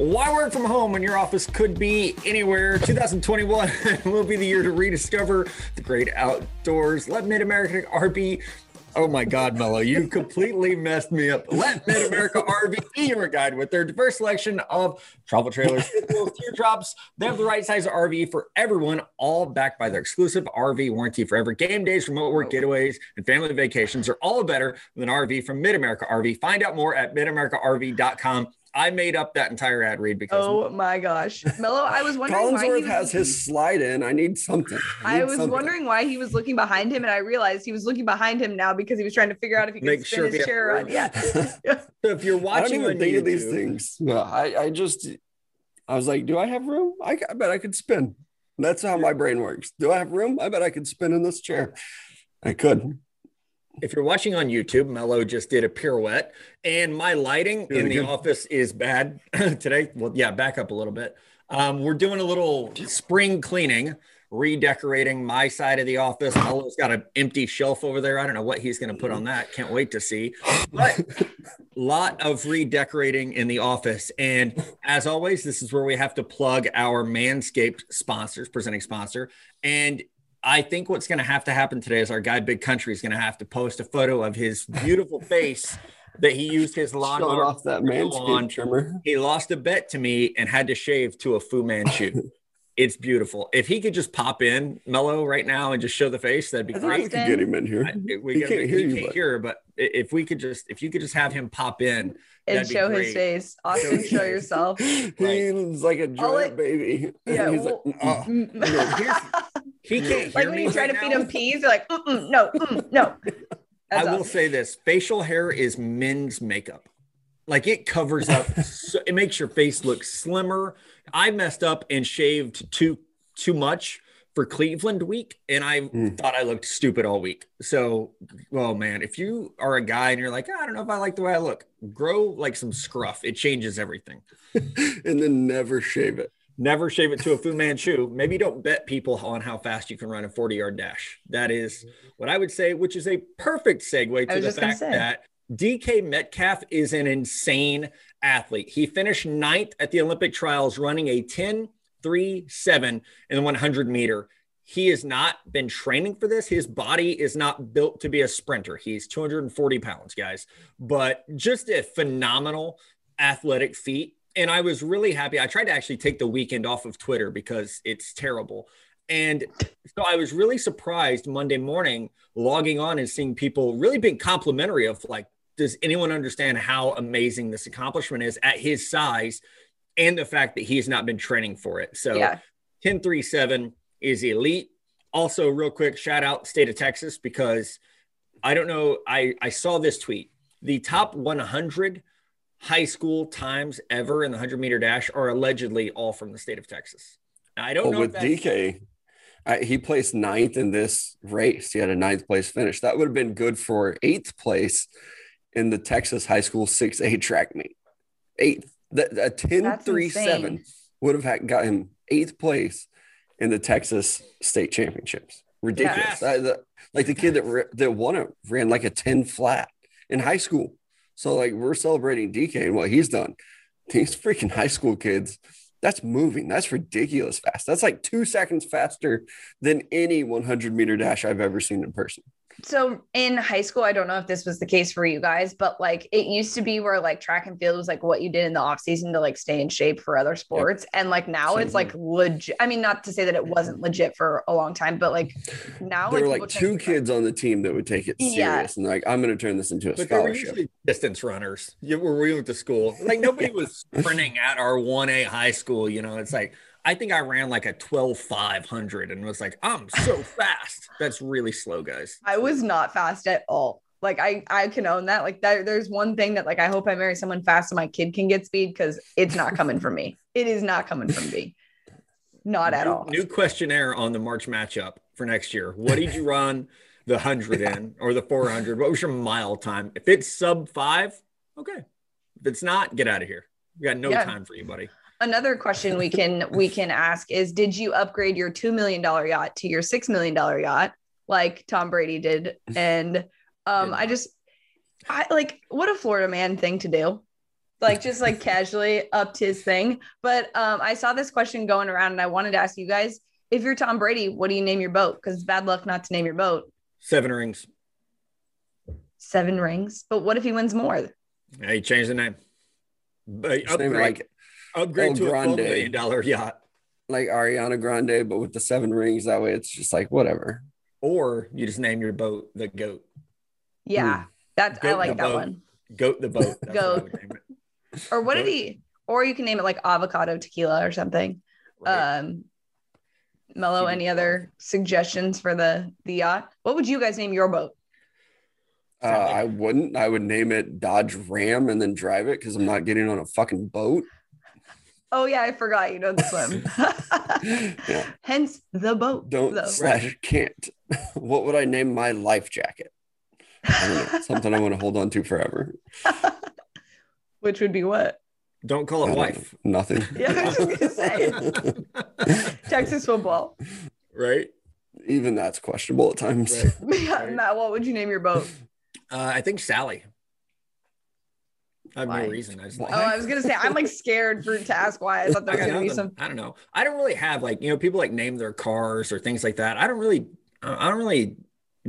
Why work from home when your office could be anywhere? 2021 will be the year to rediscover the great outdoors. Let Mid America RV Oh my God, Mello, you completely messed me up. Let Mid America RV be your guide with their diverse selection of travel trailers, teardrops. They have the right size RV for everyone, all backed by their exclusive RV warranty forever. Game days, remote work getaways, and family vacations are all better than RV from Mid America RV. Find out more at midamericarv.com. I made up that entire ad read because oh my gosh, Mello, I was wondering Collinsworth why he was has looking- his slide in. I need something. I need was something. wondering why he was looking behind him, and I realized he was looking behind him now because he was trying to figure out if he could Make spin sure his chair around. room. Yeah. So if you're I don't watching even on think of these things. No, I, I just, I was like, do I have room? I, I bet I could spin. That's how my brain works. Do I have room? I bet I could spin in this chair. I could. If you're watching on YouTube, Mello just did a pirouette, and my lighting Really in the good. office is bad today. Well, yeah, back up a little bit. Um, we're doing a little spring cleaning, redecorating my side of the office. Mello's got an empty shelf over there. I don't know what he's going to put on that. Can't wait to see. But lot of redecorating in the office. And as always, this is where we have to plug our Manscaped sponsors, presenting sponsor. And I think what's going to have to happen today is our guy Big Country is going to have to post a photo of his beautiful face that he used his Showing lawnmower off that to go on. trimmer. He lost a bet to me and had to shave to a Fu Manchu. it's beautiful. If he could just pop in Mello right now and just show the face, that'd be I think we great. could get him in here. I- we He gotta- can't hear he you, can't but- hear, but if we could just, if you could just have him pop in, and show his face. Austin, show face. yourself. He's like a I'll let- giant baby. Yeah, He's well- like, "Oh." Uh-uh. no, here's- he can't hear like when you try right to feed him peas, they're like, Mm-mm, no, mm, no. That's I will awesome. say this: facial hair is men's makeup. Like it covers up, so it makes your face look slimmer. I messed up and shaved too too much for Cleveland week, and I Mm. thought I looked stupid all week. So, oh man, if you are a guy and you're like, I don't know if I like the way I look, grow like some scruff. It changes everything. and then never shave it. Never shave it to a Fu Manchu. Maybe don't bet people on how fast you can run a 40 yard dash. That is what I would say, which is a perfect segue to the fact that DK Metcalf is an insane athlete. He finished ninth at the Olympic trials running a 10 3 7 in the 100 meter. He has not been training for this. His body is not built to be a sprinter. He's 240 pounds, guys, but just a phenomenal athletic feat. And I was really happy. I tried to actually take the weekend off of Twitter because it's terrible. And so I was really surprised Monday morning logging on and seeing people really being complimentary of like, does anyone understand how amazing this accomplishment is at his size and the fact that he has not been training for it? So Yeah. 1037 is elite. Also, real quick, shout out state of Texas because I don't know. I, I saw this tweet. The top 100 high school times ever in the 100 meter dash are allegedly all from the state of Texas. Now, I don't Well, know with if that's- DK, I, he placed ninth in this race. He had a ninth place finish. That would have been good for eighth place in the Texas high school 6A track meet. Eighth. That a 10 3 7 would have had, got him eighth place in the Texas state championships. Ridiculous. Yes. That- that- like the kid that, ra- that won it ran like a 10 flat in high school. So, like, we're celebrating DK and what he's done. These freaking high school kids, that's moving. That's ridiculous fast. That's like two seconds faster than any 100 meter dash I've ever seen in person. So in high school, I don't know if this was the case for you guys, but like it used to be where like track and field was like what you did in the off season to like stay in shape for other sports. And like now Same it's like legit. I mean, not to say that it wasn't legit for a long time, but like now there were like like two tend to- kids on the team that would take it serious Yeah. and like, I'm going to turn this into a But they were scholarship. usually distance runners. You were we went to school. Like nobody was sprinting at our 1A high school. You know, it's like I think I ran like a 12 500 and was like, I'm so fast. That's really slow, guys. I was not fast at all. Like I, I can own that. Like that, there's one thing that like I hope I marry someone fast so my kid can get speed because it's not coming from me. It is not coming from me. Not at new, all. New questionnaire on the March matchup for next year. What did you run the 100 in or the 400? What was your mile time? If it's sub five, okay. If it's not, get out of here. We got no Yeah. time for you, buddy. Another question we can we can ask is did you upgrade your two million dollar yacht to your six million dollar yacht like Tom Brady did? And um Did I just I like what a Florida man thing to do. like just like casually upped his thing. But um, I saw this question going around, and I wanted to ask you guys: If you're Tom Brady, what do you name your boat? Because bad luck not to name your boat. Seven rings. Seven rings. But what if he wins more? Yeah, he changed the name. But Just name it upgrade, like upgrade El to a Grande. $12 million yacht. like Ariana Grande, but with the seven rings. That way, it's just like whatever. Or you just name your boat the goat. Yeah, that's I like that boat. one. Goat the boat. That's Goat. would name it. Or what did Goat. he? Or you can name it like avocado tequila or something. Right. Um, Mello, any other suggestions for the the yacht? What would you guys name your boat? Uh, I wouldn't. I would name it Dodge Ram and then drive it because I'm not getting on a fucking boat. Oh yeah, I forgot you don't swim. Yeah. Hence the boat. Don't though. slash can't. what would I name my life jacket? I don't know. Something I want to hold on to forever. Which would be what? Don't call it don't wife. know. Nothing. Yeah, I was just gonna say. Texas football. right? Even that's questionable at times. Right. Matt, Matt, what would you name your boat? Uh, I think Sally. I have Why? no reason. I just like Oh, I was gonna say I'm like scared for to ask why. I thought there was gonna be some. I don't know. I don't really have like you know people like name their cars or things like that. I don't really. I don't really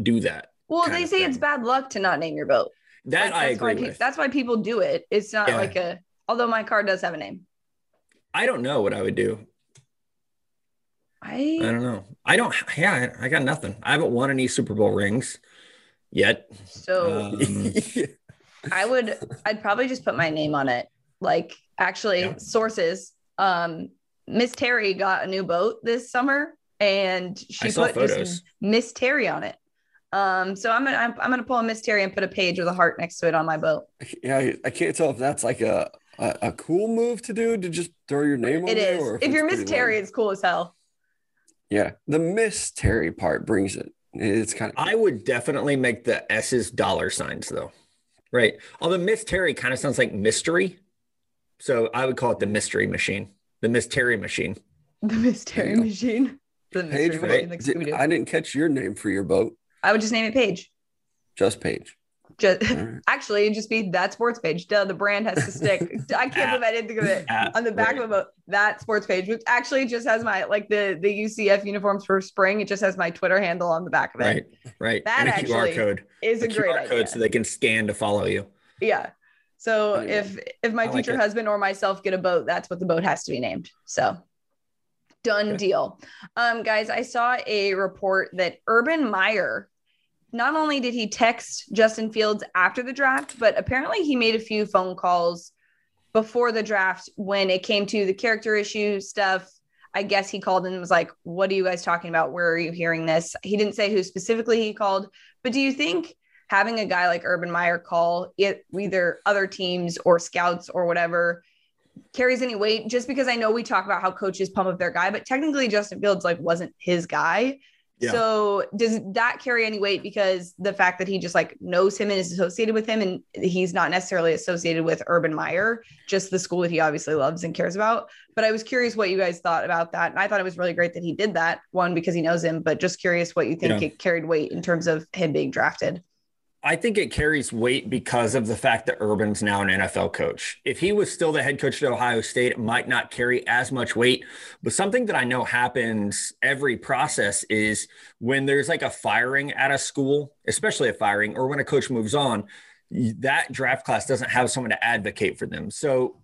do that. Well, they say it's bad luck to not name your boat. That Like, I that's why agree pe- with. that's why people do it. It's not Yeah. like a. Although my car does have a name. I don't know what I would do. I I don't know. I don't. Yeah, I I got nothing. I haven't won any Super Bowl rings yet. so Um, I would I'd probably just put my name on it. Like actually Yeah. sources. Um Miss Terry got a new boat this summer and she I put just. Miss Terry on it. Um so I'm gonna I'm, I'm gonna pull a Miss Terry and put a page with a heart next to it on my boat. yeah, I- I can't tell if that's like a, a, a cool move to do to just throw your name on It there. is. or If it's you're Miss Terry, lame. it's cool as hell. yeah, the Miss Terry part brings it. It's kind of I would definitely make the S's dollar signs though. Right. Although Miss Terry kind of sounds like mystery. So I would call it the mystery machine, the Miss Terry machine. The Miss Terry machine. The mystery Paige. machine, What, like did- I didn't catch your name for your boat. I would just name it Paige. Just Paige. Just right. actually it'd just be that sports page. Duh, the brand has to stick. I can't believe I didn't think of it. On the back right. of boat that sports page which actually just has my like the the ucf uniforms for spring it just has my twitter handle on the back of it Right. Right. That and a actually QR code. is A a great QR idea code so they can scan to follow you. yeah so Anyway, if if my I future it. husband or myself get a boat that's what the boat has to be named so done deal um guys i saw a report that urban meyer not only did he text justin fields after the draft but apparently he made a few phone calls before the draft when it came to the character issue stuff I guess he called and was like, What are you guys talking about? Where are you hearing this? He didn't say who specifically he called, but do you think having a guy like Urban Meyer call it either other teams or scouts or whatever carries any weight? Just because I know we talk about how coaches pump up their guy, but technically Justin Fields like wasn't his guy. Yeah. So does that carry any weight because the fact that he just like knows him and is associated with him and he's not necessarily associated with Urban Meyer, just the school that he obviously loves and cares about. But I was curious what you guys thought about that. And I thought it was really great that he did that. One, because he knows him, but just curious what you think Yeah. it carried weight in terms of him being drafted. I think it carries weight because of the fact that Urban's now an NFL coach. If he was still the head coach at Ohio State, it might not carry as much weight. But something that I know happens every process is when there's like a firing at a school, especially a firing, or when a coach moves on, that draft class doesn't have someone to advocate for them. So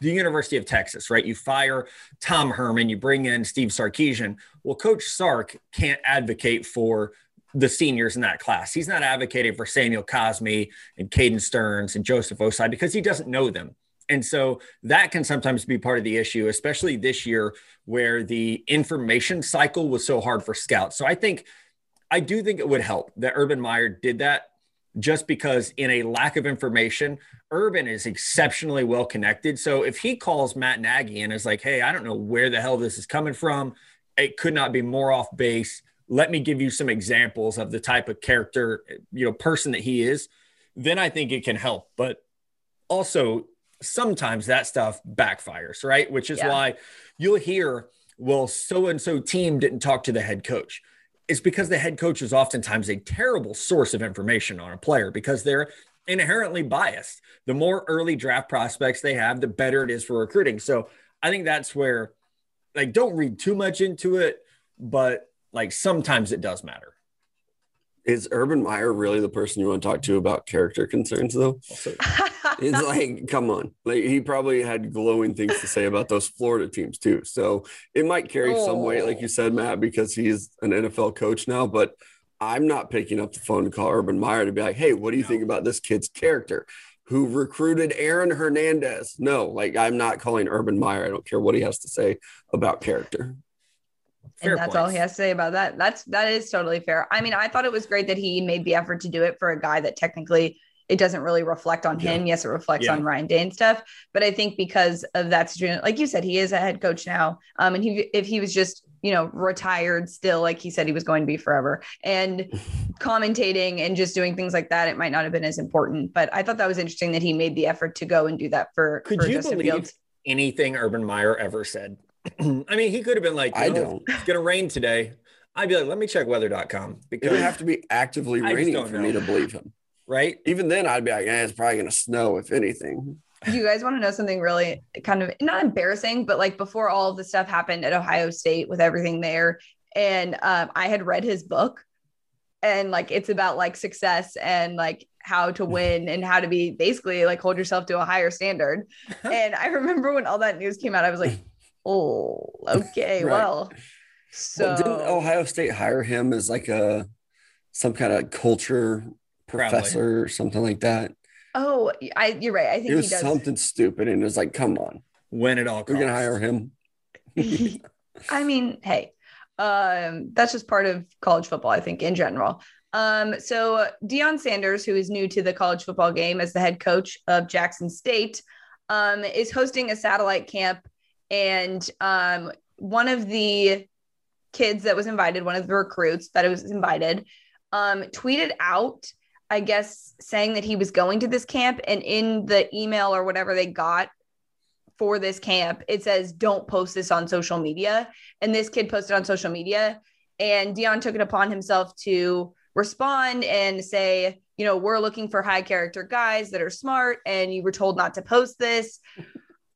the University of Texas, right? You fire Tom Herman, you bring in Steve Sarkisian. Well, Coach Sark can't advocate for the seniors in that class. He's not advocating for Samuel Cosmi and Caden Sterns and Joseph Ossai because he doesn't know them. And so that can sometimes be part of the issue, especially this year where the information cycle was so hard for scouts. So I think, I do think it would help that Urban Meyer did that just because in a lack of information, Urban is exceptionally well connected. So if he calls Matt Nagy and is like, hey, I don't know where the hell this is coming from, it could not be more off base. Let me give you some examples of the type of character, you know, person that he is. Then I think it can help. But also, sometimes that stuff backfires, right? Which is Yeah. why you'll hear, well, so and so team didn't talk to the head coach it's because the head coach is oftentimes a terrible source of information on a player because they're inherently biased. The more early draft prospects they have, the better it is for recruiting. So I think that's where, like, don't read too much into it, but like sometimes it does matter. Is Urban Meyer really the person you want to talk to about character concerns, though? it's like, come on. Like, he probably had glowing things to say about those Florida teams, too. So it might carry oh. some weight, like oh. you said, Matt, because he's an NFL coach now. But I'm not picking up the phone to call Urban Meyer to be like, hey, what do you no. think about this kid's character? Who recruited Aaron Hernandez? No, like I'm not calling Urban Meyer. I don't care what he has to say about character. Fair and that's points. all he has to say about that. That's that is totally fair. I mean, I thought it was great that he made the effort to do it for a guy that technically it doesn't really reflect on him. Yes, it reflects yeah. on Ryan Day and stuff. But I think because of that situation, like you said, he is a head coach now. Um, and he if he was just you know retired still, like he said he was going to be forever, and commentating and just doing things like that, it might not have been as important. But I thought that was interesting that he made the effort to go and do that for. Could for you Justin believe Fields. anything Urban Meyer ever said? I mean, he could have been like, I don't. It's gonna rain today. I'd be like, let me check weather.com because it would have to be actively raining for know. me to believe him. Right. Even then, I'd be like, eh, it's probably gonna snow if anything. You guys want to know something really kind of not embarrassing, but like before all of the stuff happened at Ohio State with everything there, and um, I had read his book, and like it's about like success and like how to win and how to be basically like hold yourself to a higher standard. and I remember when all that news came out, I was like, oh, okay, right. well. So well, didn't Ohio State hire him as like a some kind of culture professor Probably. or something like that? Oh, I you're right. I think it was something stupid, and it was like, come on, when it all we're gonna hire him. I mean, hey, um, that's just part of college football, I think, in general. Um, so Deion Sanders, who is new to the college football game as the head coach of Jackson State, um, is hosting a satellite camp and um, one of the kids that was invited, one of the recruits that was invited, um, tweeted out, I guess, saying that he was going to this camp. And in the email or whatever they got for this camp, it says, don't post this on social media. And this kid posted on social media. And Deion took it upon himself to respond and say, you know, we're looking for high character guys that are smart, and you were told not to post this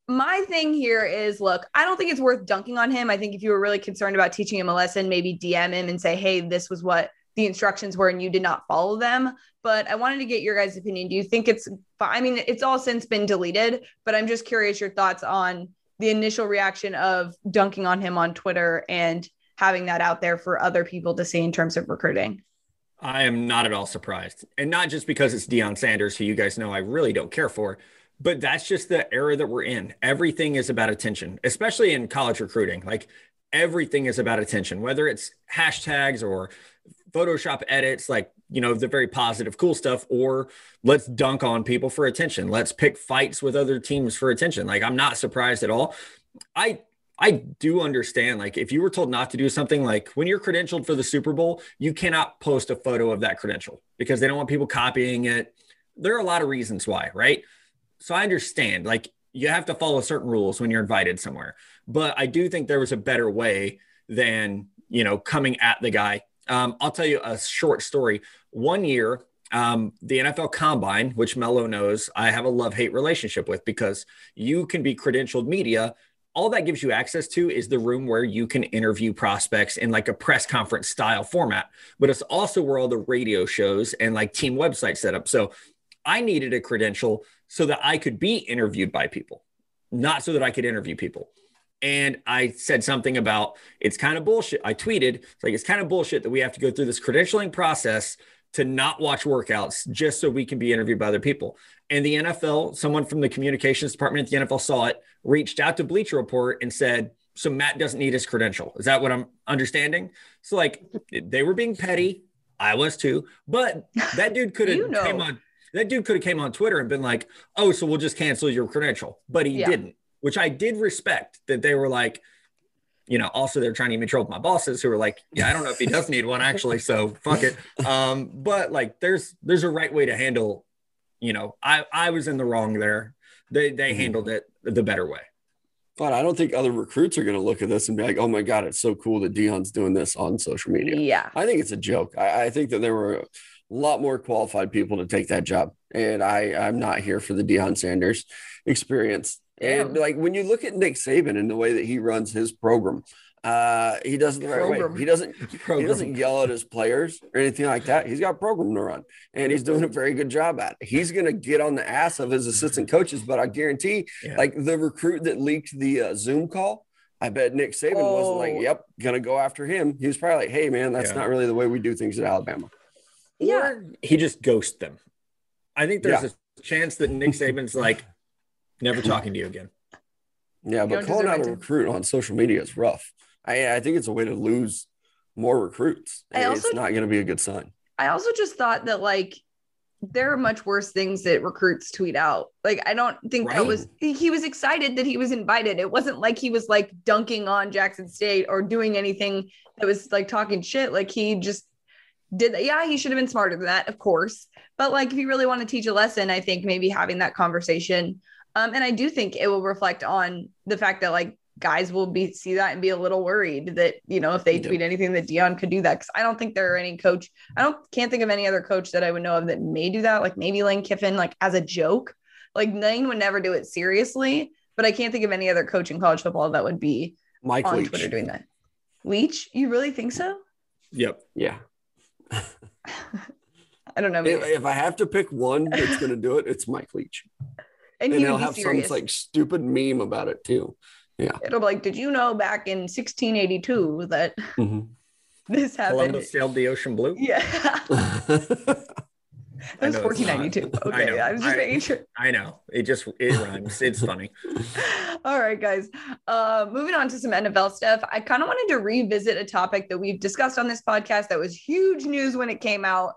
my thing here is look, I don't think it's worth dunking on him. I think if you were really concerned about teaching him a lesson, maybe DM him and say, hey, this was what the instructions were and you did not follow them. But I wanted to get your guys' opinion. Do you think it's, I mean, it's all since been deleted, but I'm just curious your thoughts on the initial reaction of dunking on him on Twitter and having that out there for other people to see in terms of recruiting. I am not at all surprised. And not just because it's Deion Sanders, who you guys know I really don't care for, but that's just the era that we're in. Everything is about attention, especially in college recruiting. Like everything is about attention, whether it's hashtags or Photoshop edits, like, you know, the very positive, cool stuff, or let's dunk on people for attention. Let's pick fights with other teams for attention. Like, I'm not surprised at all. I, I do understand, like, if you were told not to do something, like when you're credentialed for the Super Bowl, you cannot post a photo of that credential because they don't want people copying it. There are a lot of reasons why, right? So I understand like you have to follow certain rules when you're invited somewhere, but I do think there was a better way than you know coming at the guy. Um, I'll tell you a short story. One year, um, the NFL Combine, which Mello knows, I have a love hate relationship with because you can be credentialed media. All that gives you access to is the room where you can interview prospects in like a press conference style format, but it's also where all the radio shows and like team websites set up. So I needed a credential so that I could be interviewed by people, not so that I could interview people. And I said something about it's kind of bullshit. I tweeted, it's like, it's kind of bullshit that we have to go through this credentialing process to not watch workouts just so we can be interviewed by other people. And the NFL, someone from the communications department at the NFL saw it, reached out to Bleacher Report and said, so Matt doesn't need his credential. Is that what I'm understanding? So like they were being petty. I was too, but that dude could have you know. came on that dude could have came on Twitter and been like, "Oh, so we'll just cancel your credential," but he yeah. didn't, which I did respect. That they were like, you know, also they're trying to even troll my bosses who are like, "Yeah, I don't know if he does need one actually, so fuck it." Um, but like, there's there's a right way to handle. You know, I I was in the wrong there. They they mm-hmm. handled it the better way. But I don't think other recruits are going to look at this and be like, "Oh my god, it's so cool that Deion's doing this on social media." Yeah, I think it's a joke. I, I think that there were lot more qualified people to take that job. And I, I'm not here for the Deion Sanders experience. And like when you look at Nick Saban and the way that he runs his program, uh, he does it the right way. He doesn't he doesn't yell at his players or anything like that. He's got a program to run, and he's doing a very good job at it. He's going to get on the ass of his assistant coaches, but I guarantee, Yeah. like the recruit that leaked the uh, Zoom call, I bet Nick Saban wasn't like, Oh. "Yep, gonna go after him." He was probably like, "Hey, man, that's Yeah. not really the way we do things at Alabama." Yeah. Or he just ghosts them. I think there's Yeah. a chance that Nick Saban's like, never talking to you again. Yeah, You but calling out a recruit on social media is rough. I I think it's a way to lose more recruits. I it's not going to be a good sign. I also just thought that like there are much worse things that recruits tweet out. Like I don't think that was he, he was excited that he was invited. It wasn't like he was like dunking on Jackson State or doing anything that was like talking shit. Like he just did that. Yeah, he should have been smarter than that, of course. But like if you really want to teach a lesson, I think maybe having that conversation. Um, and I do think it will reflect on the fact that like guys will be see that and be a little worried that you know if they tweet anything that Deion could do that because I don't think there are any coach I don't can't think of any other coach that I would know of that may do that. Like maybe Lane Kiffin, like as a joke. Like Lane would never do it seriously, but I can't think of any other coach in college football that would be Mike on Leach. Twitter doing that. Leach, you really think so? Yep. Yeah. I don't know. If, if I have to pick one that's going to do it, it's Mike Leach. And, And he he'll would be have some like stupid meme about it too. Yeah. It'll be like, did you know back in 1682 that Mhm. this happened? Columbus sailed the ocean blue. Yeah, that was not. 1492. I Okay. I, was just I- making sure. I know. It just it rhymes. It's funny. All right, guys. Uh, moving on to some NFL stuff. I kind of wanted to revisit a topic that we've discussed on this podcast that was huge news when it came out.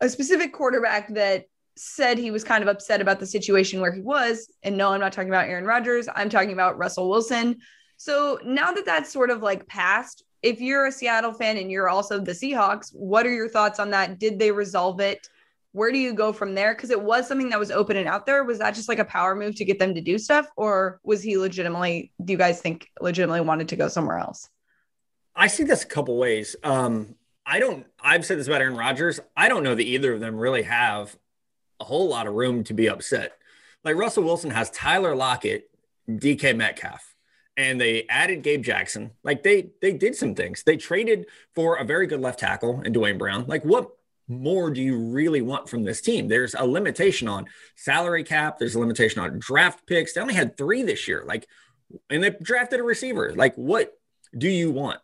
A specific quarterback that said he was kind of upset about the situation where he was. And no, I'm not talking about Aaron Rodgers. I'm talking about Russell Wilson. So now that that's sort of like passed, if you're a Seattle fan and you're also the Seahawks, what are your thoughts on that? Did they resolve it? Where do you go from there? Because it was something that was open and out there. Was that just like a power move to get them to do stuff? Or was he legitimately, do you guys think legitimately wanted to go somewhere else? I see this a couple ways. Um, I don't. I've said this about Aaron Rodgers. I don't know that either of them really have a whole lot of room to be upset. Like Russell Wilson has Tyler Lockett, DK Metcalf, and they added Gabe Jackson. Like they they did some things. They traded for a very good left tackle and Duane Brown. Like what more do you really want from this team? There's a limitation on salary cap. There's a limitation on draft picks. They only had three this year. Like, and they drafted a receiver. Like, what do you want?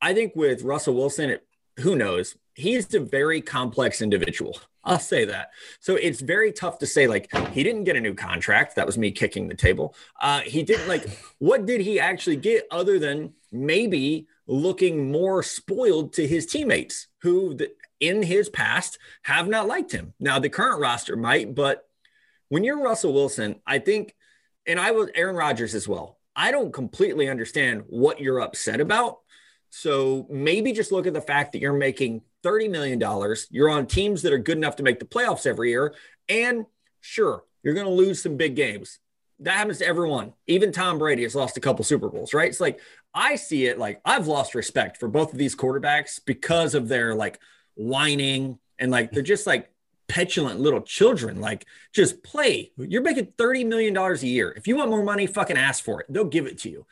I think with Russell Wilson, it, who knows? He's a very complex individual. I'll say that. So it's very tough to say, like, he didn't get a new contract. That was me kicking the table. Uh, he didn't, like, what did he actually get other than maybe looking more spoiled to his teammates who, in his past, have not liked him? Now, the current roster might, but when you're Russell Wilson, I think, and I was Aaron Rodgers as well. I don't completely understand what you're upset about. So maybe just look at the fact that you're making $30 million. You're on teams that are good enough to make the playoffs every year. And sure, you're going to lose some big games. That happens to everyone. Even Tom Brady has lost a couple Super Bowls, right? It's like I see it like I've lost respect for both of these quarterbacks because of their like whining and like they're just like petulant little children. Like just play. You're making $30 million a year. If you want more money, fucking ask for it. They'll give it to you.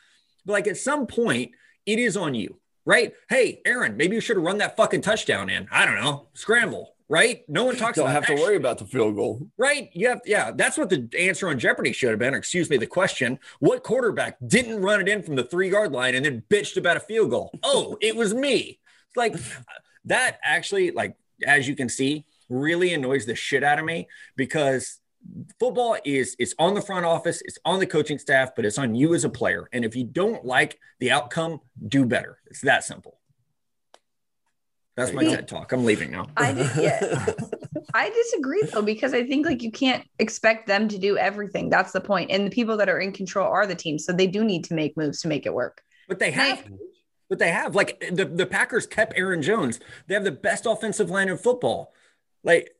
But like at some point, it is on you, right? Hey, Aaron, maybe you should have run that fucking touchdown in. I don't know, scramble, right? No one talks Don't about have to worry about the field goal. Right. You have, yeah, that's what the answer on Jeopardy should have been. Or excuse me, the question What quarterback didn't run it in from the three yard line and then bitched about a field goal? Oh, it was me. It's like that actually, like, as you can see, really annoys the shit out of me because football is it's on the front office, it's on the coaching staff, but it's on you as a player. And if you don't like the outcome, do better. It's that simple. That's my TED talk. I'm leaving now. I yeah. I disagree though, because I think like you can't expect them to do everything. That's the point. And the people that are in control are the team. So they do need to make moves to make it work. But they have, but they have. Like the, the Packers kept Aaron Jones. They have the best offensive line in football. Like,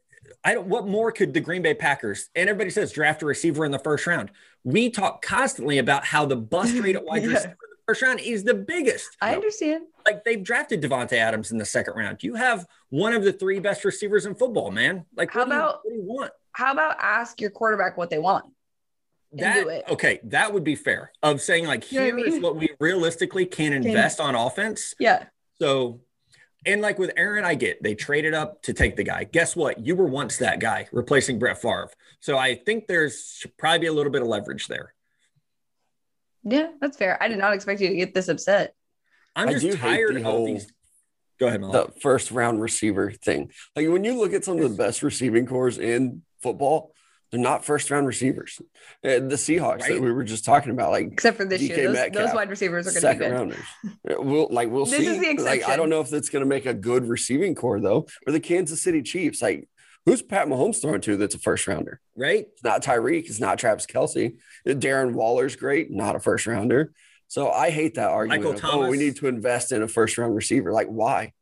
I don't. What more could the Green Bay Packers? And everybody says draft a receiver in the first round. We talk constantly about how the bust rate at wide Yeah. receiver in the first round is the biggest. I understand. Like they've drafted Davante Adams in the second round. You have one of the three best receivers in football, man. Like, How what do you- about- what do you want? How about ask your quarterback what they want? And That do it. okay, that would be fair. Of saying like, You know here what is I mean? what we realistically can invest on offense. Yeah. So, and like with Aaron, I get they traded up to take the guy. Guess what? You were once that guy replacing Brett Favre. So I think there's probably be a little bit of leverage there. Yeah, that's fair. I did not expect you to get this upset. I'm I just do hate tired the of whole- these. Go ahead, Mel. the first round receiver thing. Like when you look at some of the best receiving cores in football, they're not first round receivers. Uh, the Seahawks that we were just talking about, like Except for this DK year. Those, Metcalf, those wide receivers are going to be second good. rounders. Uh, We'll like we'll This see. is the Like I don't know if that's going to make a good receiving core though. Or the Kansas City Chiefs, like who's Pat Mahomes throwing to that's a first rounder? right? It's not Tyreek. It's not Travis Kelce. Darren Waller's great, not a first rounder. So I hate that argument. Michael of, oh, we need to invest in a first round receiver. Like why?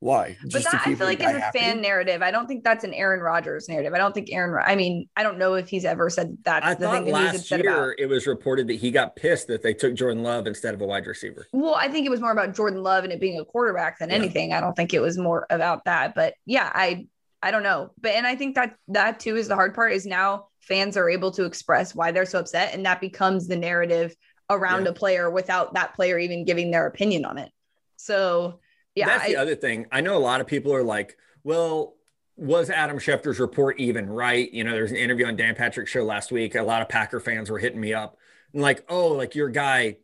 Why? But that, I feel like it's a fan narrative. I don't think that's an Aaron Rodgers narrative. I don't think Aaron. I mean, I don't know if he's ever said that's I the thought that last year it was reported that he got pissed that they took Jordan Love instead of a wide receiver. Well, I think it was more about Jordan Love and it being a quarterback than Yeah. anything. I don't think it was more about that. But yeah, I I don't know. But and I think that that too is the hard part is now fans are able to express why they're so upset, and that becomes the narrative around Yeah. a player without that player even giving their opinion on it. So yeah, That's the other thing. I know a lot of people are like, well, was Adam Schefter's report even right? You know, there's an interview on Dan Patrick's show last week. A lot of Packer fans were hitting me up and like, oh, like your guy,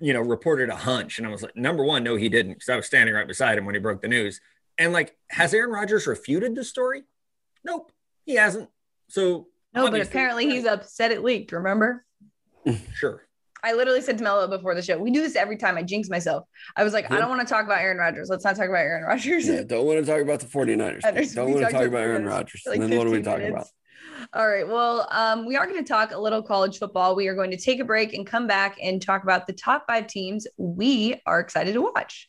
you know, reported a hunch. And I was like, number one, no, he didn't, because I was standing right beside him when he broke the news. And like, has Aaron Rodgers refuted the story? Nope, he hasn't. So no, but apparently he's upset it leaked. Remember? sure. I literally said to Mello before the show, we do this every time. I jinx myself. I was like, I don't want to talk about Aaron Rodgers. Let's not talk about Aaron Rodgers. Yeah, don't want to talk about the 49ers. Don't want to talk about Aaron Rodgers. like and then what are we 15 talking about? All right. Well, um, we are going to talk a little college football. We are going to take a break and come back and talk about the top five teams we are excited to watch.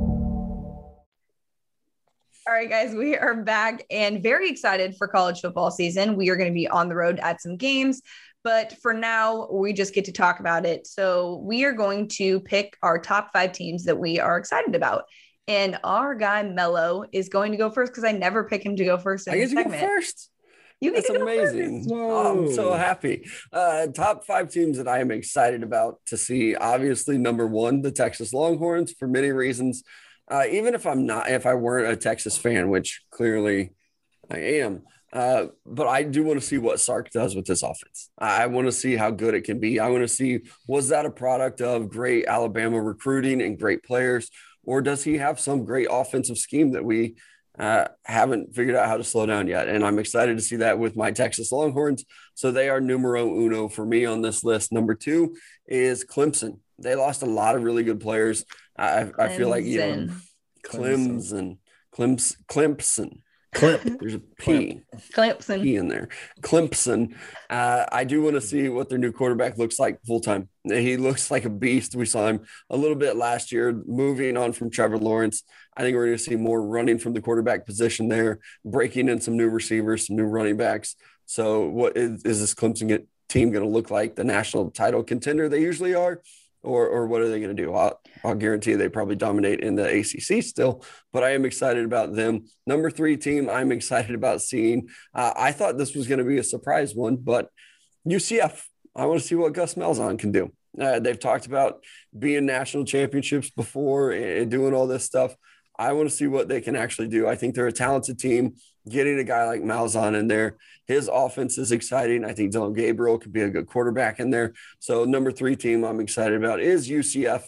All right, guys, we are back and very excited for college football season. We are going to be on the road at some games, but for now, we just get to talk about it. So, we are going to pick our top five teams that we are excited about. And our guy Mello is going to go first because I never pick him to go first in I the get to go first. You get That's to go amazing. first. Oh, I'm so happy. Uh, top five teams that I am excited about to see. Obviously, number one, the Texas Longhorns for many reasons. Uh, even if I'm not, if I weren't a Texas fan, which clearly I am, uh, but I do want to see what Sark does with this offense. I want to see how good it can be. I want to see was that a product of great Alabama recruiting and great players, or does he have some great offensive scheme that we uh, haven't figured out how to slow down yet. And I'm excited to see that with my Texas Longhorns. So they are numero uno for me on this list. Number two is Clemson. They lost a lot of really good players. I, I feel like, you know, Clemson. Clemson, Clemson, Clemson. There's a P. Clemson. P in there. Clemson. Uh, I do want to see what their new quarterback looks like full time. He looks like a beast. We saw him a little bit last year, moving on from Trevor Lawrence. I think we're going to see more running from the quarterback position there, breaking in some new receivers, some new running backs. So, what is, is this Clemson get, team going to look like? The national title contender they usually are, or or what are they going to do? I'll, I'll guarantee they probably dominate in the ACC still, but I am excited about them. Number three team, I'm excited about seeing. Uh, I thought this was going to be a surprise one, but UCF. I want to see what Gus Malzahn can do. Uh, they've talked about being national championships before and doing all this stuff. I want to see what they can actually do. I think they're a talented team. Getting a guy like Malzahn in there, his offense is exciting. I think Dillon Gabriel could be a good quarterback in there. So number three team I'm excited about is UCF,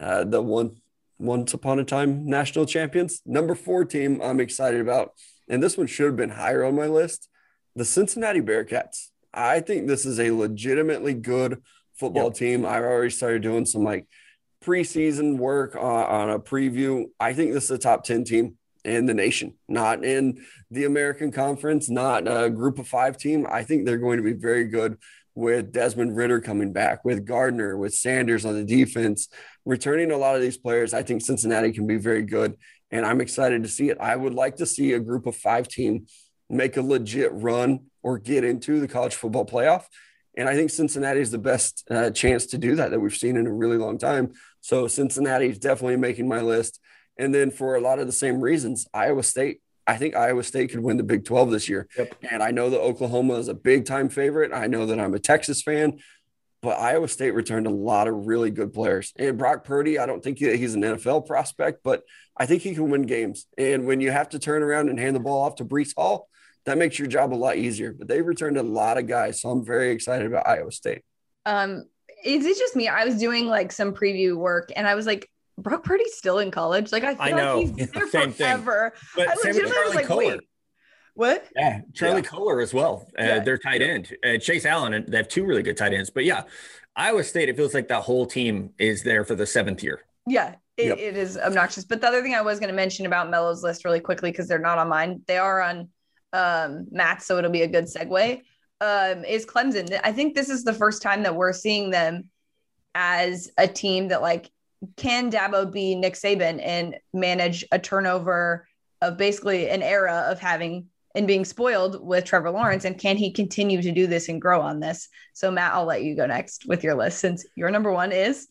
uh, the one once upon a time national champions. Number four team I'm excited about, and this one should have been higher on my list, the Cincinnati Bearcats. I think this is a legitimately good football Yep. team. I've already started doing some like preseason work on, on a preview, I think this is a top 10 team in the nation, not in the American Conference, not a group of five team. I think they're going to be very good with Desmond Ridder coming back, with Gardner, with Sanders on the defense, returning a lot of these players. I think Cincinnati can be very good, and I'm excited to see it. I would like to see a group of five team make a legit run or get into the college football playoff. And I think Cincinnati is the best uh, chance to do that that we've seen in a really long time. So Cincinnati is definitely making my list. And then for a lot of the same reasons, Iowa State. I think Iowa State could win the Big 12 this year. Yep. And I know that Oklahoma is a big time favorite. I know that I'm a Texas fan, but Iowa State returned a lot of really good players. And Brock Purdy, I don't think he's an NFL prospect, but I think he can win games. And when you have to turn around and hand the ball off to Breece Hall, that makes your job a lot easier. But they returned a lot of guys. So I'm very excited about Iowa State. Um, is it just me? I was doing like some preview work and I was like, Brock Purdy's still in college. Like I feel I know. like he's there Same forever. Thing. But I legitimately was like, Kolar. wait, what? Yeah, Charlie yeah. Kolar as well. Uh, yeah. Their tight end, uh, Chase Allen, and they have two really good tight ends. But yeah, Iowa State. It feels like that whole team is there for the seventh year. Yeah, it, yep. it is obnoxious. But the other thing I was going to mention about Mello's list really quickly because they're not on mine. They are on um, Matt, so it'll be a good segue. Um, is Clemson? I think this is the first time that we're seeing them as a team that like can Dabo be Nick Saban and manage a turnover of basically an era of having and being spoiled with Trevor Lawrence? And can he continue to do this and grow on this? So, Matt, I'll let you go next with your list since your number one is.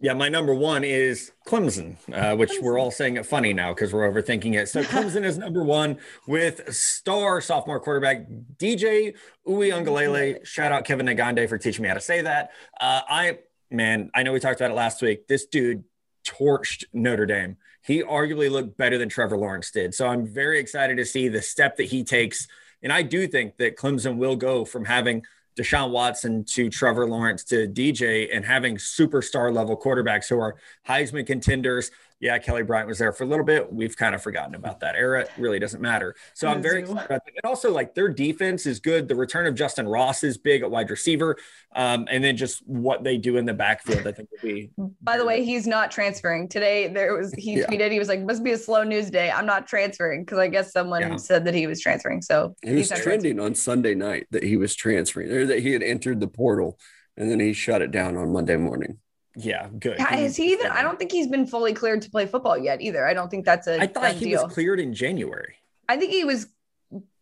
Yeah, my number one is Clemson, uh, which Clemson. we're all saying it funny now because we're overthinking it. So Clemson is number one with star sophomore quarterback DJ Uiagalelei. Shout out Kevin Nagande for teaching me how to say that. Uh, I man, I know we talked about it last week. This dude torched Notre Dame. He arguably looked better than Trevor Lawrence did. So I'm very excited to see the step that he takes. And I do think that Clemson will go from having Deshaun Watson to Trevor Lawrence to DJ and having superstar level quarterbacks who are Heisman contenders yeah, Kelly Bryant was there for a little bit. We've kind of forgotten about that era. It really doesn't matter. So I'm very excited about that. And also, like their defense is good. The return of Justin Ross is big at wide receiver. Um, and then just what they do in the backfield, I think will be. By the way, he's not transferring today. There was he yeah. tweeted he was like, "Must be a slow news day. I'm not transferring because I guess someone yeah. said that he was transferring." So he was trending on Sunday night that he was transferring or that he had entered the portal, and then he shut it down on Monday morning. Yeah, good. Yeah, is he even? I don't think he's been fully cleared to play football yet either. I don't think that's a. I thought he deal. was cleared in January. I think he was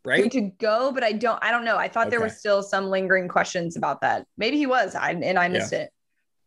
right to go, but I don't. I don't know. I thought okay. there were still some lingering questions about that. Maybe he was, I, and I missed yeah. it.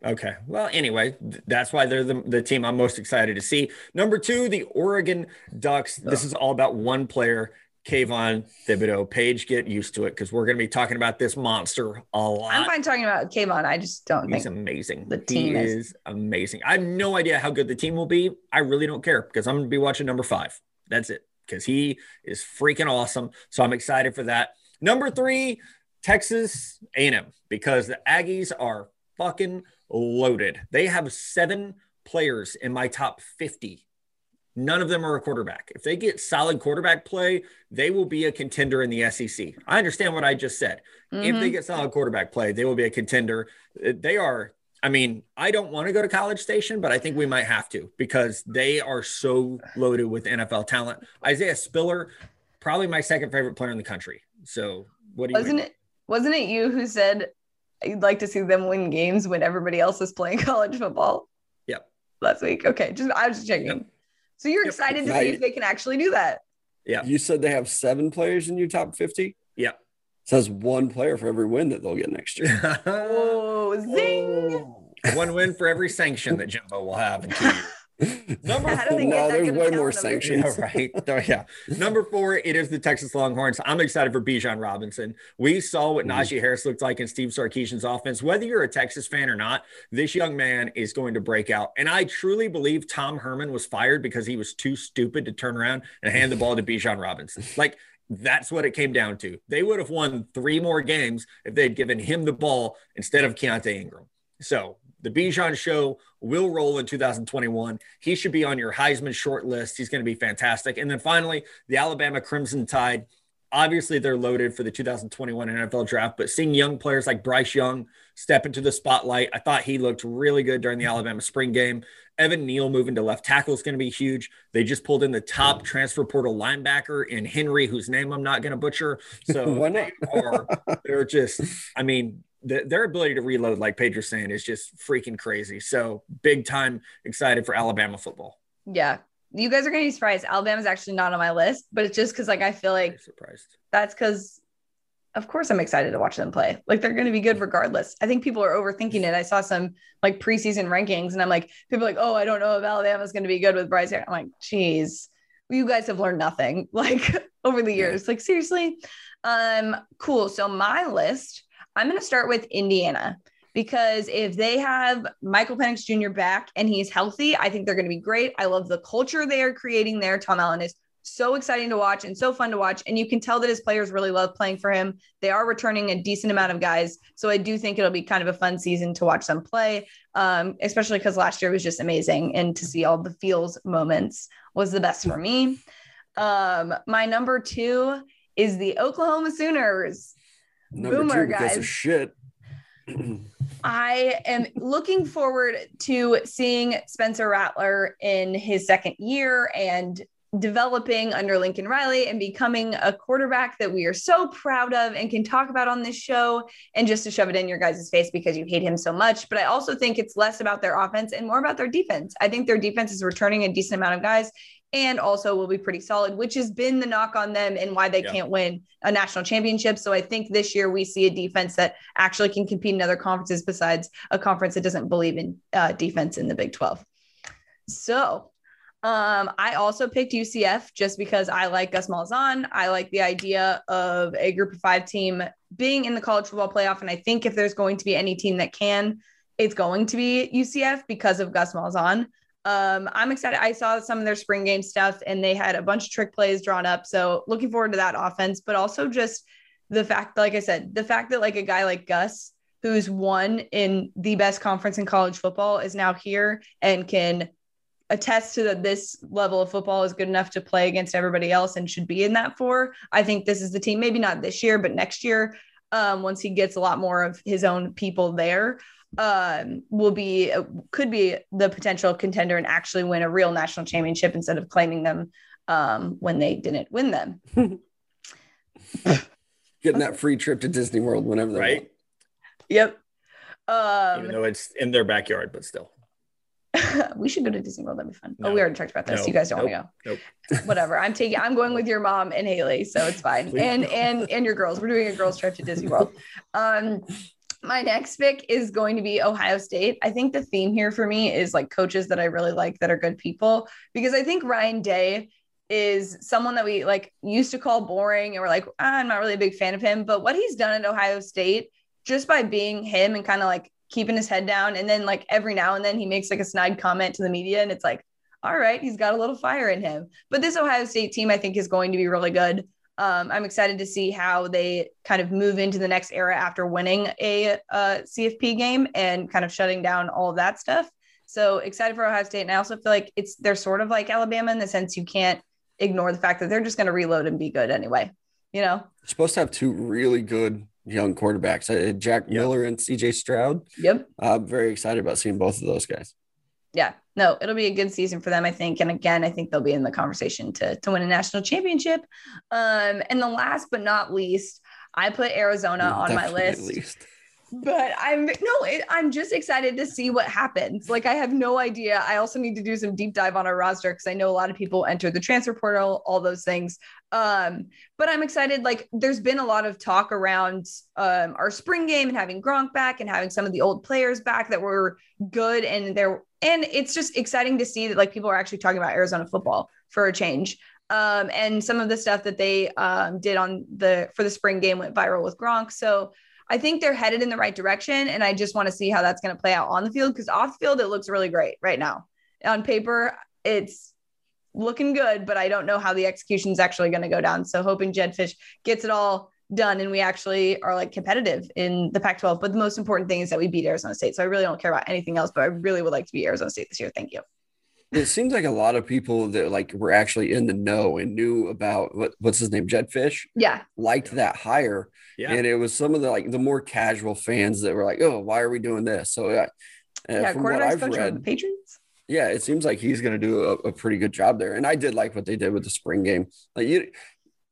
Okay. Well, anyway, that's why they're the, the team I'm most excited to see. Number two, the Oregon Ducks. This is all about one player Kayvon Thibodeaux. Paige, get used to it because we're going to be talking about this monster a lot. I'm fine talking about Kayvon. I just don't He's amazing. The team is. is amazing. I have no idea how good the team will be. I really don't care because I'm going to be watching number five. That's it because he is freaking awesome. So I'm excited for that. Number three, Texas A&M because the Aggies are fucking loaded. They have seven players in my top 50 None of them are a quarterback. If they get solid quarterback play, they will be a contender in the SEC. I understand what I just said. Mm-hmm. If they mm-hmm. get solid quarterback play, they will be a contender. Uh, they are, I mean, I don't want to go to College Station, but I think we might have to because they are so loaded with NFL talent. Isaiah Spiller, probably my second favorite player in the country. So what do you wasn't it wasn't it you who said you'd like to see them win games when everybody else is playing college football? Yep. Last week. Okay. Just I was just checking. Yep. So you're yep. excited to see if they can actually do that. Yeah. You said they have seven players in your top 50? Yeah. Says one player for every win that they'll get next year. oh, zing. Oh. One win for every sanction that Jimbo will have in two years. Number four, no, there's way more sanctions. Yeah, right. Oh, yeah. Number four, it is the Texas Longhorns. I'm excited for Bijan Robinson. We saw what mm-hmm. Najee Harris looked like in Steve Sarkisian's offense. Whether you're a Texas fan or not, this young man is going to break out. And I truly believe Tom Herman was fired because he was too stupid to turn around and hand the ball to Bijan Robinson. Like that's what it came down to. They would have won three more games if they'd given him the ball instead of Keaontay Ingram. So the Bijan show will roll in 2021. He should be on your Heisman short list. He's going to be fantastic. And then finally, the Alabama Crimson Tide. obviously they're loaded for the 2021 NFL draft, but seeing young players like Bryce Young step into the spotlight, I thought he looked really good during the Alabama spring game. Evan Neal moving to left tackle is going to be huge. They just pulled in the top transfer portal linebacker in Henry, whose name I'm not going to butcher. So they are, they're just, I mean, the, their ability to reload, like Pedro's saying, is just freaking crazy. So big time excited for Alabama football. Yeah, you guys are gonna be surprised. Alabama's actually not on my list, but it's just because like I feel like surprised. That's because of course I'm excited to watch them play. Like they're gonna be good regardless. I think people are overthinking it. I saw some like preseason rankings and I'm like, people like, oh, I don't know if Alabama's gonna be good with Bryce. I'm like, geez, you guys have learned nothing like over the years. Like seriously. Um, cool. So my list, I'm gonna start with Indiana because if they have Michael Penix Jr. back and he's healthy, I think they're going to be great. I love the culture they are creating there. Tom Allen is so exciting to watch and so fun to watch. And you can tell that his players really love playing for him. They are returning a decent amount of guys. So I do think it'll be kind of a fun season to watch them play, um, especially because last year was just amazing. And to see all the feels moments was the best for me. Um, my number two is the Oklahoma Sooners. Number Boomer, two because guys. of shit. I am looking forward to seeing Spencer Rattler in his second year and developing under Lincoln Riley and becoming a quarterback that we are so proud of and can talk about on this show and just to shove it in your guys' face because you hate him so much. But I also think it's less about their offense and more about their defense. I think their defense is returning a decent amount of guys and also will be pretty solid, which has been the knock on them and why they yeah. can't win a national championship. So I think this year we see a defense that actually can compete in other conferences besides a conference that doesn't believe in uh, defense in the Big 12. So um, I also picked UCF just because I like Gus Malzahn. I like the idea of a group of five team being in the college football playoff. And I think if there's going to be any team that can, it's going to be UCF because of Gus Malzahn. Um, I'm excited. I saw some of their spring game stuff and they had a bunch of trick plays drawn up. So looking forward to that offense, but also just the fact, like I said, the fact that like a guy like Gus, who's won in the best conference in college football, is now here and can attest to that this level of football is good enough to play against everybody else and should be in that for. I think this is the team, maybe not this year, but next year, um, once he gets a lot more of his own people there um, will be could be the potential contender and actually win a real national championship instead of claiming them um, when they didn't win them. Getting that free trip to Disney World whenever they right. Want. Yep. Um, Even though it's in their backyard, but still. we should go to Disney World. That'd be fun. No. Oh, we already talked about this. No. You guys don't nope. want to go. Nope. Whatever. I'm taking. I'm going with your mom and Haley, so it's fine. and and and your girls. We're doing a girls trip to Disney World. Um, my next pick is going to be Ohio State. I think the theme here for me is like coaches that I really like that are good people because I think Ryan Day is someone that we like used to call boring and we're like, ah, I'm not really a big fan of him. But what he's done at Ohio State, just by being him and kind of like keeping his head down, and then like every now and then he makes like a snide comment to the media, and it's like, all right, he's got a little fire in him. But this Ohio State team, I think, is going to be really good. Um, I'm excited to see how they kind of move into the next era after winning a, a CFP game and kind of shutting down all of that stuff. So excited for Ohio State. And I also feel like it's they're sort of like Alabama in the sense you can't ignore the fact that they're just going to reload and be good anyway. You know, supposed to have two really good young quarterbacks, uh, Jack yep. Miller and CJ Stroud. Yep. I'm very excited about seeing both of those guys yeah, no, it'll be a good season for them, I think. And again, I think they'll be in the conversation to, to win a national championship. Um, and the last but not least, I put Arizona on my list. But I'm no, it, I'm just excited to see what happens. Like, I have no idea. I also need to do some deep dive on our roster because I know a lot of people enter the transfer portal, all those things. Um, but I'm excited. Like, there's been a lot of talk around um, our spring game and having Gronk back and having some of the old players back that were good and they're and it's just exciting to see that like people are actually talking about Arizona football for a change. Um, and some of the stuff that they um, did on the for the spring game went viral with Gronk. So I think they're headed in the right direction, and I just want to see how that's going to play out on the field because off the field it looks really great right now. On paper, it's looking good, but I don't know how the execution is actually going to go down. So hoping Jedd Fisch gets it all done and we actually are like competitive in the Pac 12. But the most important thing is that we beat Arizona State. So I really don't care about anything else, but I really would like to beat Arizona State this year. Thank you. it seems like a lot of people that like were actually in the know and knew about what what's his name, Jedd Fisch, Yeah. liked that hire. Yeah. And it was some of the like the more casual fans that were like, "Oh, why are we doing this?" So, uh, uh, yeah. from what I've read, of the Patriots. yeah, it seems like he's going to do a, a pretty good job there. And I did like what they did with the spring game. Like you,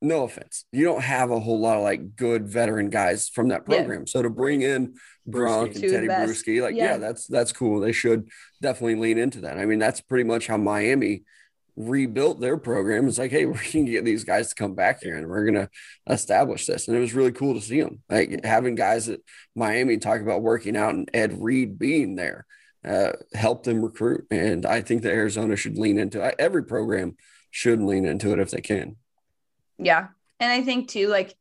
no offense, you don't have a whole lot of like good veteran guys from that Yeah. program. So to bring in Gronk and Two of the Teddy. Bruschi, like Yeah. yeah. that's that's cool. They should definitely lean into that. I mean, that's pretty much how Miami rebuilt their program. It's like, hey, we can get these guys to come back here and we're gonna establish this. And it was really cool to see them. Like having guys at Miami talk about working out and Ed Reed being there uh, help them recruit. And I think that Arizona should lean into it. Every program should lean into it if they can. Yeah. And I think too, like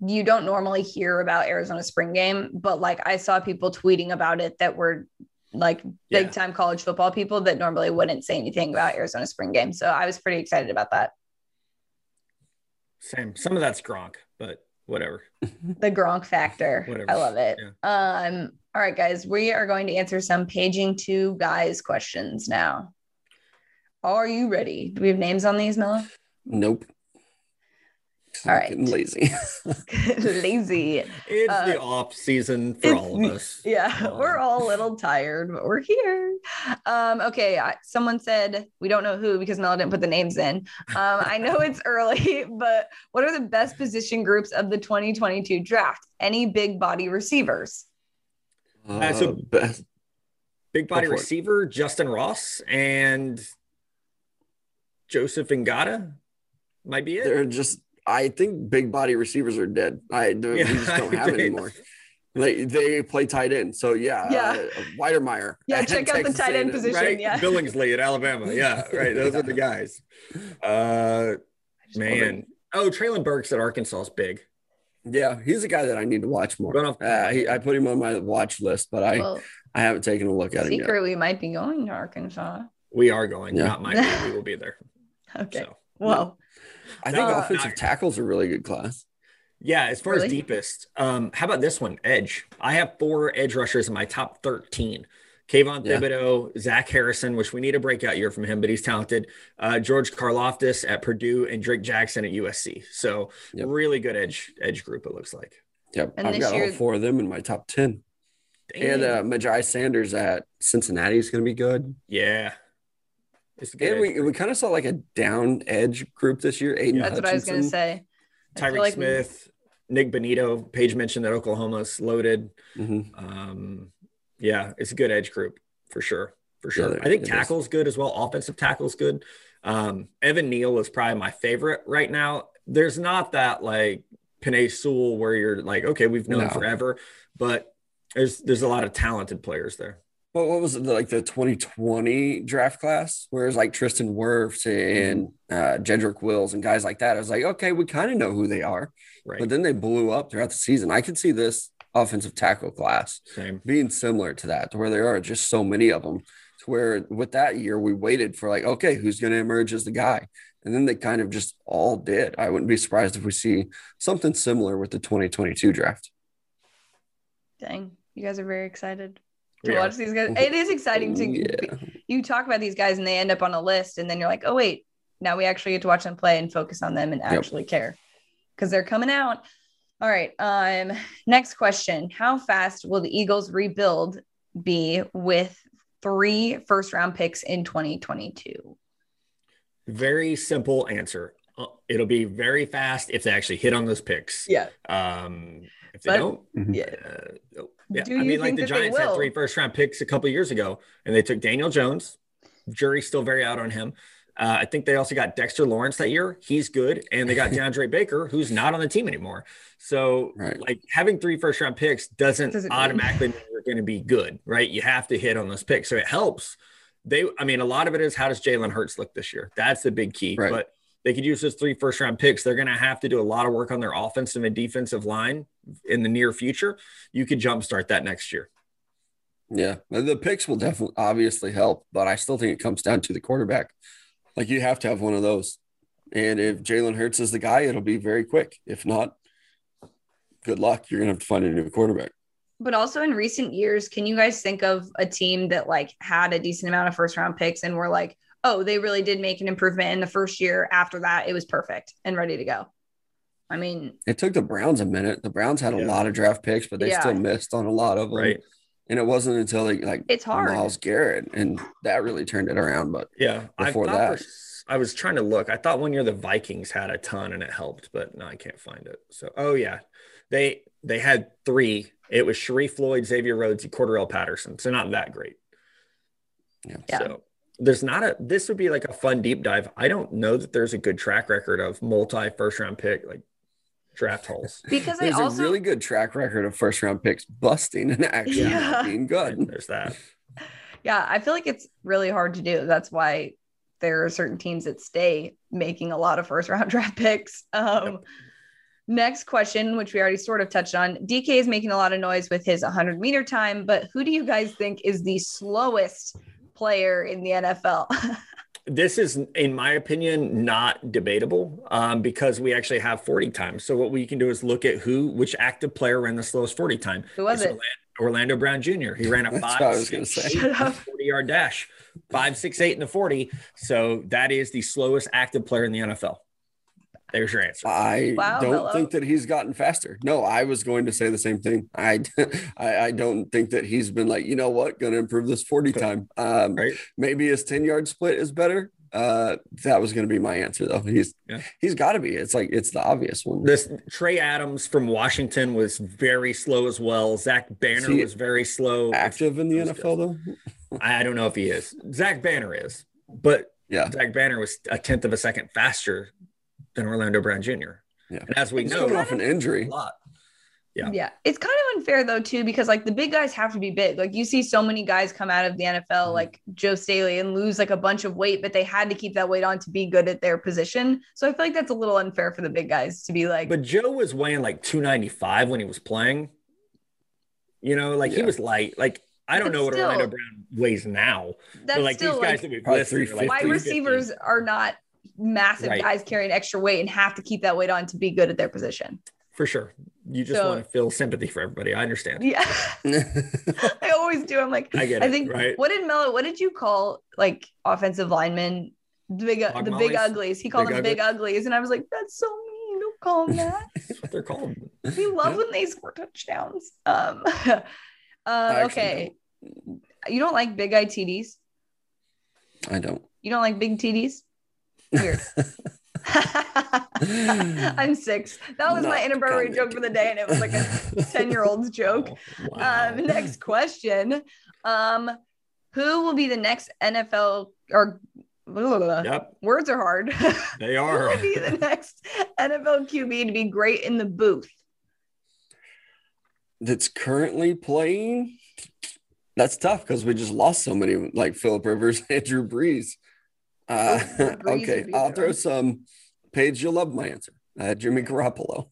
you don't normally hear about Arizona spring game, but like I saw people tweeting about it that were like Yeah. big time college football people that normally wouldn't say anything about Arizona spring game. So I was pretty excited about that. Same. Some of that's Gronk, but whatever. The Gronk factor. Whatever. I love it. Yeah. Um, all right, guys, we are going to answer some paging two guys questions now. Are you ready? Do we have names on these, Miller? Nope. All right. Getting lazy. Lazy. It's Uh, the off season for all of us. Yeah, Um, we're all a little tired, but we're here. Um, okay, I, someone said we don't know who because Mel didn't put the names in. Um, I know it's early, but what are the best position groups of the 2022 draft? Any big body receivers? Uh, so- best- Big body Go it. receiver, Justin Ross and Joseph Ngata might be it. they're just I think big body receivers are dead. I we Yeah, just don't have it they- anymore. They they play tight end. So yeah, Yeah. uh, Wydermyer. Yeah, check out the tight end A&M. position. right? yeah. Billingsley at Alabama. Yeah, right. Those are the guys. Uh, man. Oh, Treylon Burks at Arkansas is big. Yeah, he's a guy that I need to watch more. Off- Uh, he, I put him on my watch list, but I Well, I haven't taken a look at him yet. secret, we might be going to Arkansas. We are going. Yeah. Not my. We will be there. Okay. So Well, I think Uh, offensive tackle's a really good class. yeah, as far as deepest, um, how about this one? Edge. I have four edge rushers in my top thirteen. Kayvon Yeah. Thibodeaux, Zach Harrison, which we need a breakout year from him, but he's talented. Uh, George Karlaftis at Purdue and Drake Jackson at USC. So Yep. really good edge edge group. It looks like. Yep, And I've got year- all four of them in my top ten. And uh, Myjai Sanders at Cincinnati is going to be good. yeah, it's good. And we, we kind of saw like a down edge group this year. Aiden that's what I was going to say. I Tyreek like we- Smith, Nik Bonitto. Paige mentioned that Oklahoma's loaded. Mhm. Um, yeah, it's a good edge group for sure. For sure. there- I think it is. tackle's good as well. Offensive tackle's good. Um, Evan Neal is probably my favorite right now. There's not that like Penei Sewell where you're like, okay, we've known No. forever, but there's there's a lot of talented players there. What, what was it like the 2020 draft class? Where it's like Tristan Wirfs and uh, Jedrick Wills and guys like that. I was like, okay, we kind of know who they are, Right. but then they blew up throughout the season. I could see this offensive tackle class Same. being similar to that, to where there are just so many of them. To where with that year we waited for like, okay, who's going to emerge as the guy, and then they kind of just all did. I wouldn't be surprised if we see something similar with the 2022 draft. Dang, you guys are very excited to We are. watch these guys. It is exciting to Yeah. you talk about these guys and they end up on a list, and then you're like, oh wait, now we actually get to watch them play and focus on them and actually care because they're coming out. All right. Um. Next question: How fast will the Eagles rebuild be with three first round picks in 2022? Very simple answer. Uh, It'll be very fast if they actually hit on those picks. Yeah. Um, if they But- don't, Yeah. Uh, yeah, I mean, like the Giants had three first round picks a couple years ago, and they took Daniel Jones. Jury's still very out on him. Uh, I think they also got Dexter Lawrence that year. He's good, and they got DeAndre Baker, who's not on the team anymore. So, Right. like having three first round picks doesn't, Doesn't automatically mean you're going to be good, right? You have to hit on those picks, so it helps. They, I mean, a lot of it is how does Jalen Hurts look this year? That's the big key. Right. But they could use those three first round picks. They're going to have to do a lot of work on their offensive and defensive line in the near future. You could jumpstart that next year. Yeah, the picks will definitely obviously help, but I still think it comes down to the quarterback. Like you have to have one of those, and if Jalen Hurts is the guy, it'll be very quick. If not, good luck. You're gonna have to find a new quarterback. But also in recent years, can you guys think of a team that like had a decent amount of first round picks and were like, oh, they really did make an improvement. In the first year after that, it was perfect and ready to go. I mean, It took the Browns a minute. The Browns had a lot of draft picks, but they Yeah. still missed on a lot of them. Right. And it wasn't until they, like It's hard. Myles Garrett, and that really turned it around. But Yeah. Before thought that. for- I was trying to look. I thought one year the Vikings had a ton and it helped, but no, I can't find it. So, oh yeah, they they had three. It was Sharrif Floyd, Xavier Rhodes, and Cordell Patterson. So not that great. Yeah. Yeah. So there's not a. This would be like a fun deep dive. I don't know that there's a good track record of multi first round pick like draft holes. because I there's also a really good track record of first round picks busting and actually Yeah. not being And good. there's that. Yeah, I feel like it's really hard to do. That's why there are certain teams that stay making a lot of first round draft picks. Um, Yep. Next question, which we already sort of touched on DK is making a lot of noise with his 100 meter time, but who do you guys think is the slowest player in the NFL? This is, in my opinion, not debatable um, because we actually have 40 times. So what we can do is look at who, which active player ran the slowest 40 time. Who was It's it? Orlando, Orlando Brown Jr. He ran a That's five, what I was gonna six, eight, 40 yard dash, five, six, eight in the 40. So that is the slowest active player in the NFL. There's your answer. I Wow, don't hello. think that he's gotten faster. No, I was going to say the same thing. I, I, I don't think that he's been like, you know what, going to improve this 40 time. Um, Right. Maybe his 10 yard split is better. Uh, that was going to be my answer though. He's, Yeah. he's got to be. It's like, it's the obvious one. This Trey Adams from Washington was very slow as well. Zach Banner he was very slow. Active in the Those NFL though. I I don't know if he is. Zach Banner is, but Yeah. Zach Banner was a tenth of a second faster than Orlando Brown Jr. Yeah. And as we He's know, coming off an a injury. lot. Yeah. Yeah. It's kind of unfair though, too, because like the big guys have to be big. Like you see so many guys come out of the NFL, Mhm. like Joe Staley, and lose like a bunch of weight, but they had to keep that weight on to be good at their position. So I feel like that's a little unfair for the big guys to be like, But Joe was weighing like 295 when he was playing. You know, like he was light. Like I don't But know what Orlando Brown weighs now. that's But like still these guys like that we Probably listed are 350. like wide 350. receivers are not massive Right. guys carrying extra weight and have to keep that weight on to be good at their position. for sure. You just So- want to feel sympathy for everybody. I understand. Yeah. I always do. I'm like, I get I it. think right. what did Mello? What did you call like offensive linemen? The big, Hog the big uglies. He called Big them big uglies, and I was like, that's so mean. Don't call them that. That's what they're called. we love when they score touchdowns. Um, uh, actually okay. You don't like big eye TDs? I don't. You don't like big TDs? Weird. I'm six. That was my Not inappropriate comment. joke for the day, and it was like a 10 year old's joke. Wow. Um, next question. Um, who will be the next NFL or Yep, words are hard? they who are. will be the next NFL QB to be great in the booth? That's currently playing. That's tough because we just lost so many, like Philip Rivers, and Drew Brees. Uh, okay, I'll good. throw some. Paige, you'll love my answer. Uh, Jimmy Garoppolo.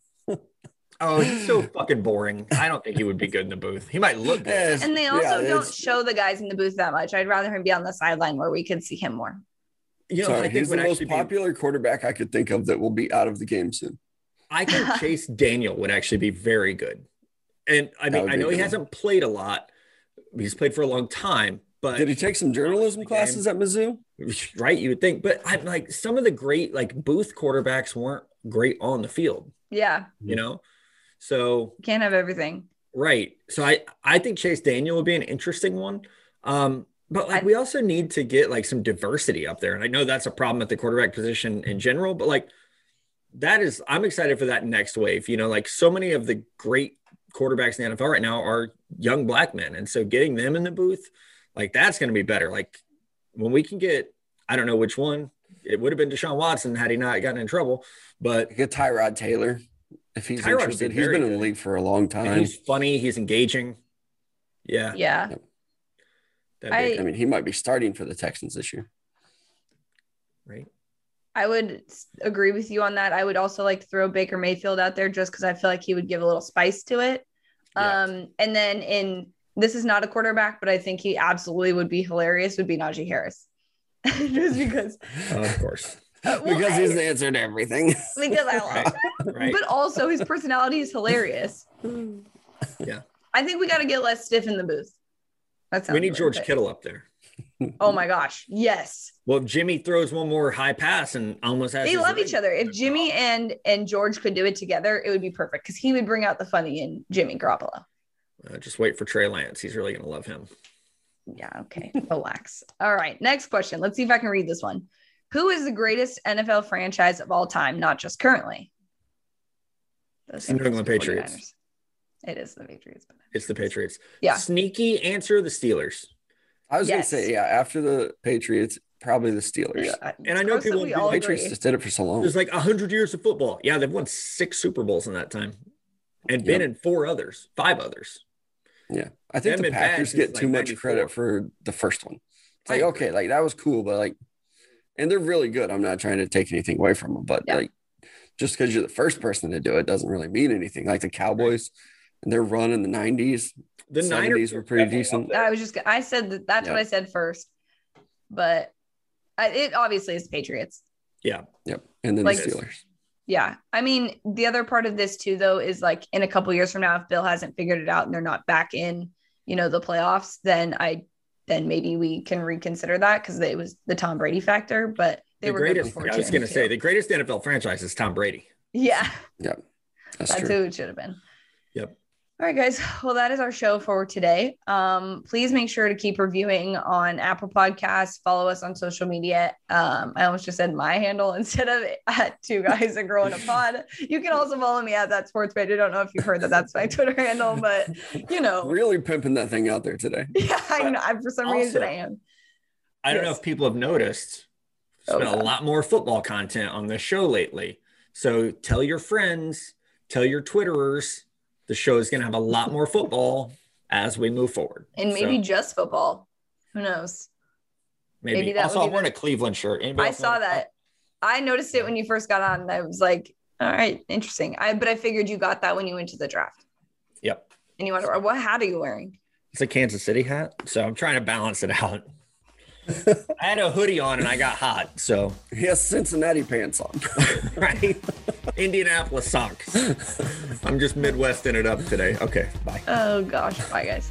Oh, he's so fucking boring. I don't think he would be good in the booth. He might look good. And they also yeah, don't show the guys in the booth that much. I'd rather him be on the sideline where we could see him more. You know, Sorry, I think he's the most actually be, popular quarterback I could think of that will be out of the game soon. I think Chase Daniel would actually be very good. And I mean, I know he good. hasn't played a lot. He's played for a long time, but Did he take some journalism classes at Mizzou? right, you would think. But I'm like some of the great like booth quarterbacks weren't great on the field, Yeah, you know? So can't have everything. right. So I I think Chase Daniel would be an interesting one. Um, but like I- we also need to get like some diversity up there. And I know that's a problem at the quarterback position in general, but like that is I'm excited for that next wave. You know, like so many of the great quarterbacks in the NFL right now are young black men. And so getting them in the booth, like that's gonna be better. Like when we can get, I don't know which one, it would have been Deshaun Watson had he not gotten in trouble, but Get Tyrod Taylor if he's Tyrod would be interested. He's very been in the league for a long and time. he's funny, he's engaging. Yeah. Yeah. that'd I- good, I mean, he might be starting for the Texans this year. right. I would agree with you on that. I would also like to throw Baker Mayfield out there just because I feel like he would give a little spice to it. Yeah. Um, and then in this is not a quarterback, but I think he absolutely would be hilarious. Would be Najee Harris, just because. Oh, of course. uh, well, because he's the answer to everything. because I love, Right. Right. but also his personality is hilarious. Yeah. I think we got to get less stiff in the booth. That sounds we need really George good. Kittle up there. Oh my gosh. Yes. Well, if Jimmy throws one more high pass and almost has They love leg- each other. If Jimmy and and George could do it together, it would be perfect because he would bring out the funny in Jimmy Garoppolo. Uh, just wait for Trey Lance. He's really going to love him. Yeah, okay. Relax. All right. Next question. Let's see if I can read this one. Who is the greatest NFL franchise of all time, not just currently? The New England 49ers. Patriots. It is the Patriots. But It's the Patriots. Yeah. Sneaky answer the Steelers. I was Yes. gonna say, yeah, after the Patriots, probably the Steelers. Yeah, And I know gross that people we do Patriots agree. just did it for so long. There's like 100 years of football. Yeah, they've won six Super Bowls in that time and been Yep. in four others, five others. Yeah, I think Them the Packers since, get like, too much 94. credit for the first one. It's like okay, like that was cool, but like, and they're really good. I'm not trying to take anything away from them, but Yeah. like, just because you're the first person to do it doesn't really mean anything. Like the Cowboys and their run in the '90s, The 70s Niners were pretty decent. I was just, I said that that's what I said first, but I, it obviously is Patriots. Yeah. yep, and then Like- the Steelers. Yeah. I mean, the other part of this too, though, is like in a couple years from now, if Bill hasn't figured it out and they're not back in, you know, the playoffs, then I, then maybe we can reconsider that because it was the Tom Brady factor. But they The were good greatest, before I was going to say, the greatest NFL franchise is Tom Brady. yeah, That's, that's true. who it should have been. Yep. All right, guys. Well, that is our show for today. Um, please make sure to keep reviewing on Apple Podcasts. Follow us on social media. Um, I almost just said my handle instead of at two guys and girl in a pod. You can also follow me at that sports page. I don't know if you've heard that that's my Twitter handle, but you know, Really pimping that thing out there today. yeah, I know. I, for some reason, I am. I don't know if people have noticed, Oh, spent a lot more football content on this show lately. So tell your friends, tell your Twitterers, the show is going to have a lot more football as we move forward. And maybe So, just football. Who knows? maybe. maybe that also, be wearing a Cleveland shirt. Anybody I saw notice that. Oh. I noticed it when you first got on. I was like, all right, interesting. I but I figured you got that when you went to the draft. Yep. And you wonder what hat are you wearing? It's a Kansas City hat. So I'm trying to balance it out. I had a hoodie on and I got hot. So, He has Cincinnati pants on. right. Indianapolis socks. I'm just Midwesting it up today. Okay. Bye. Oh gosh, bye guys.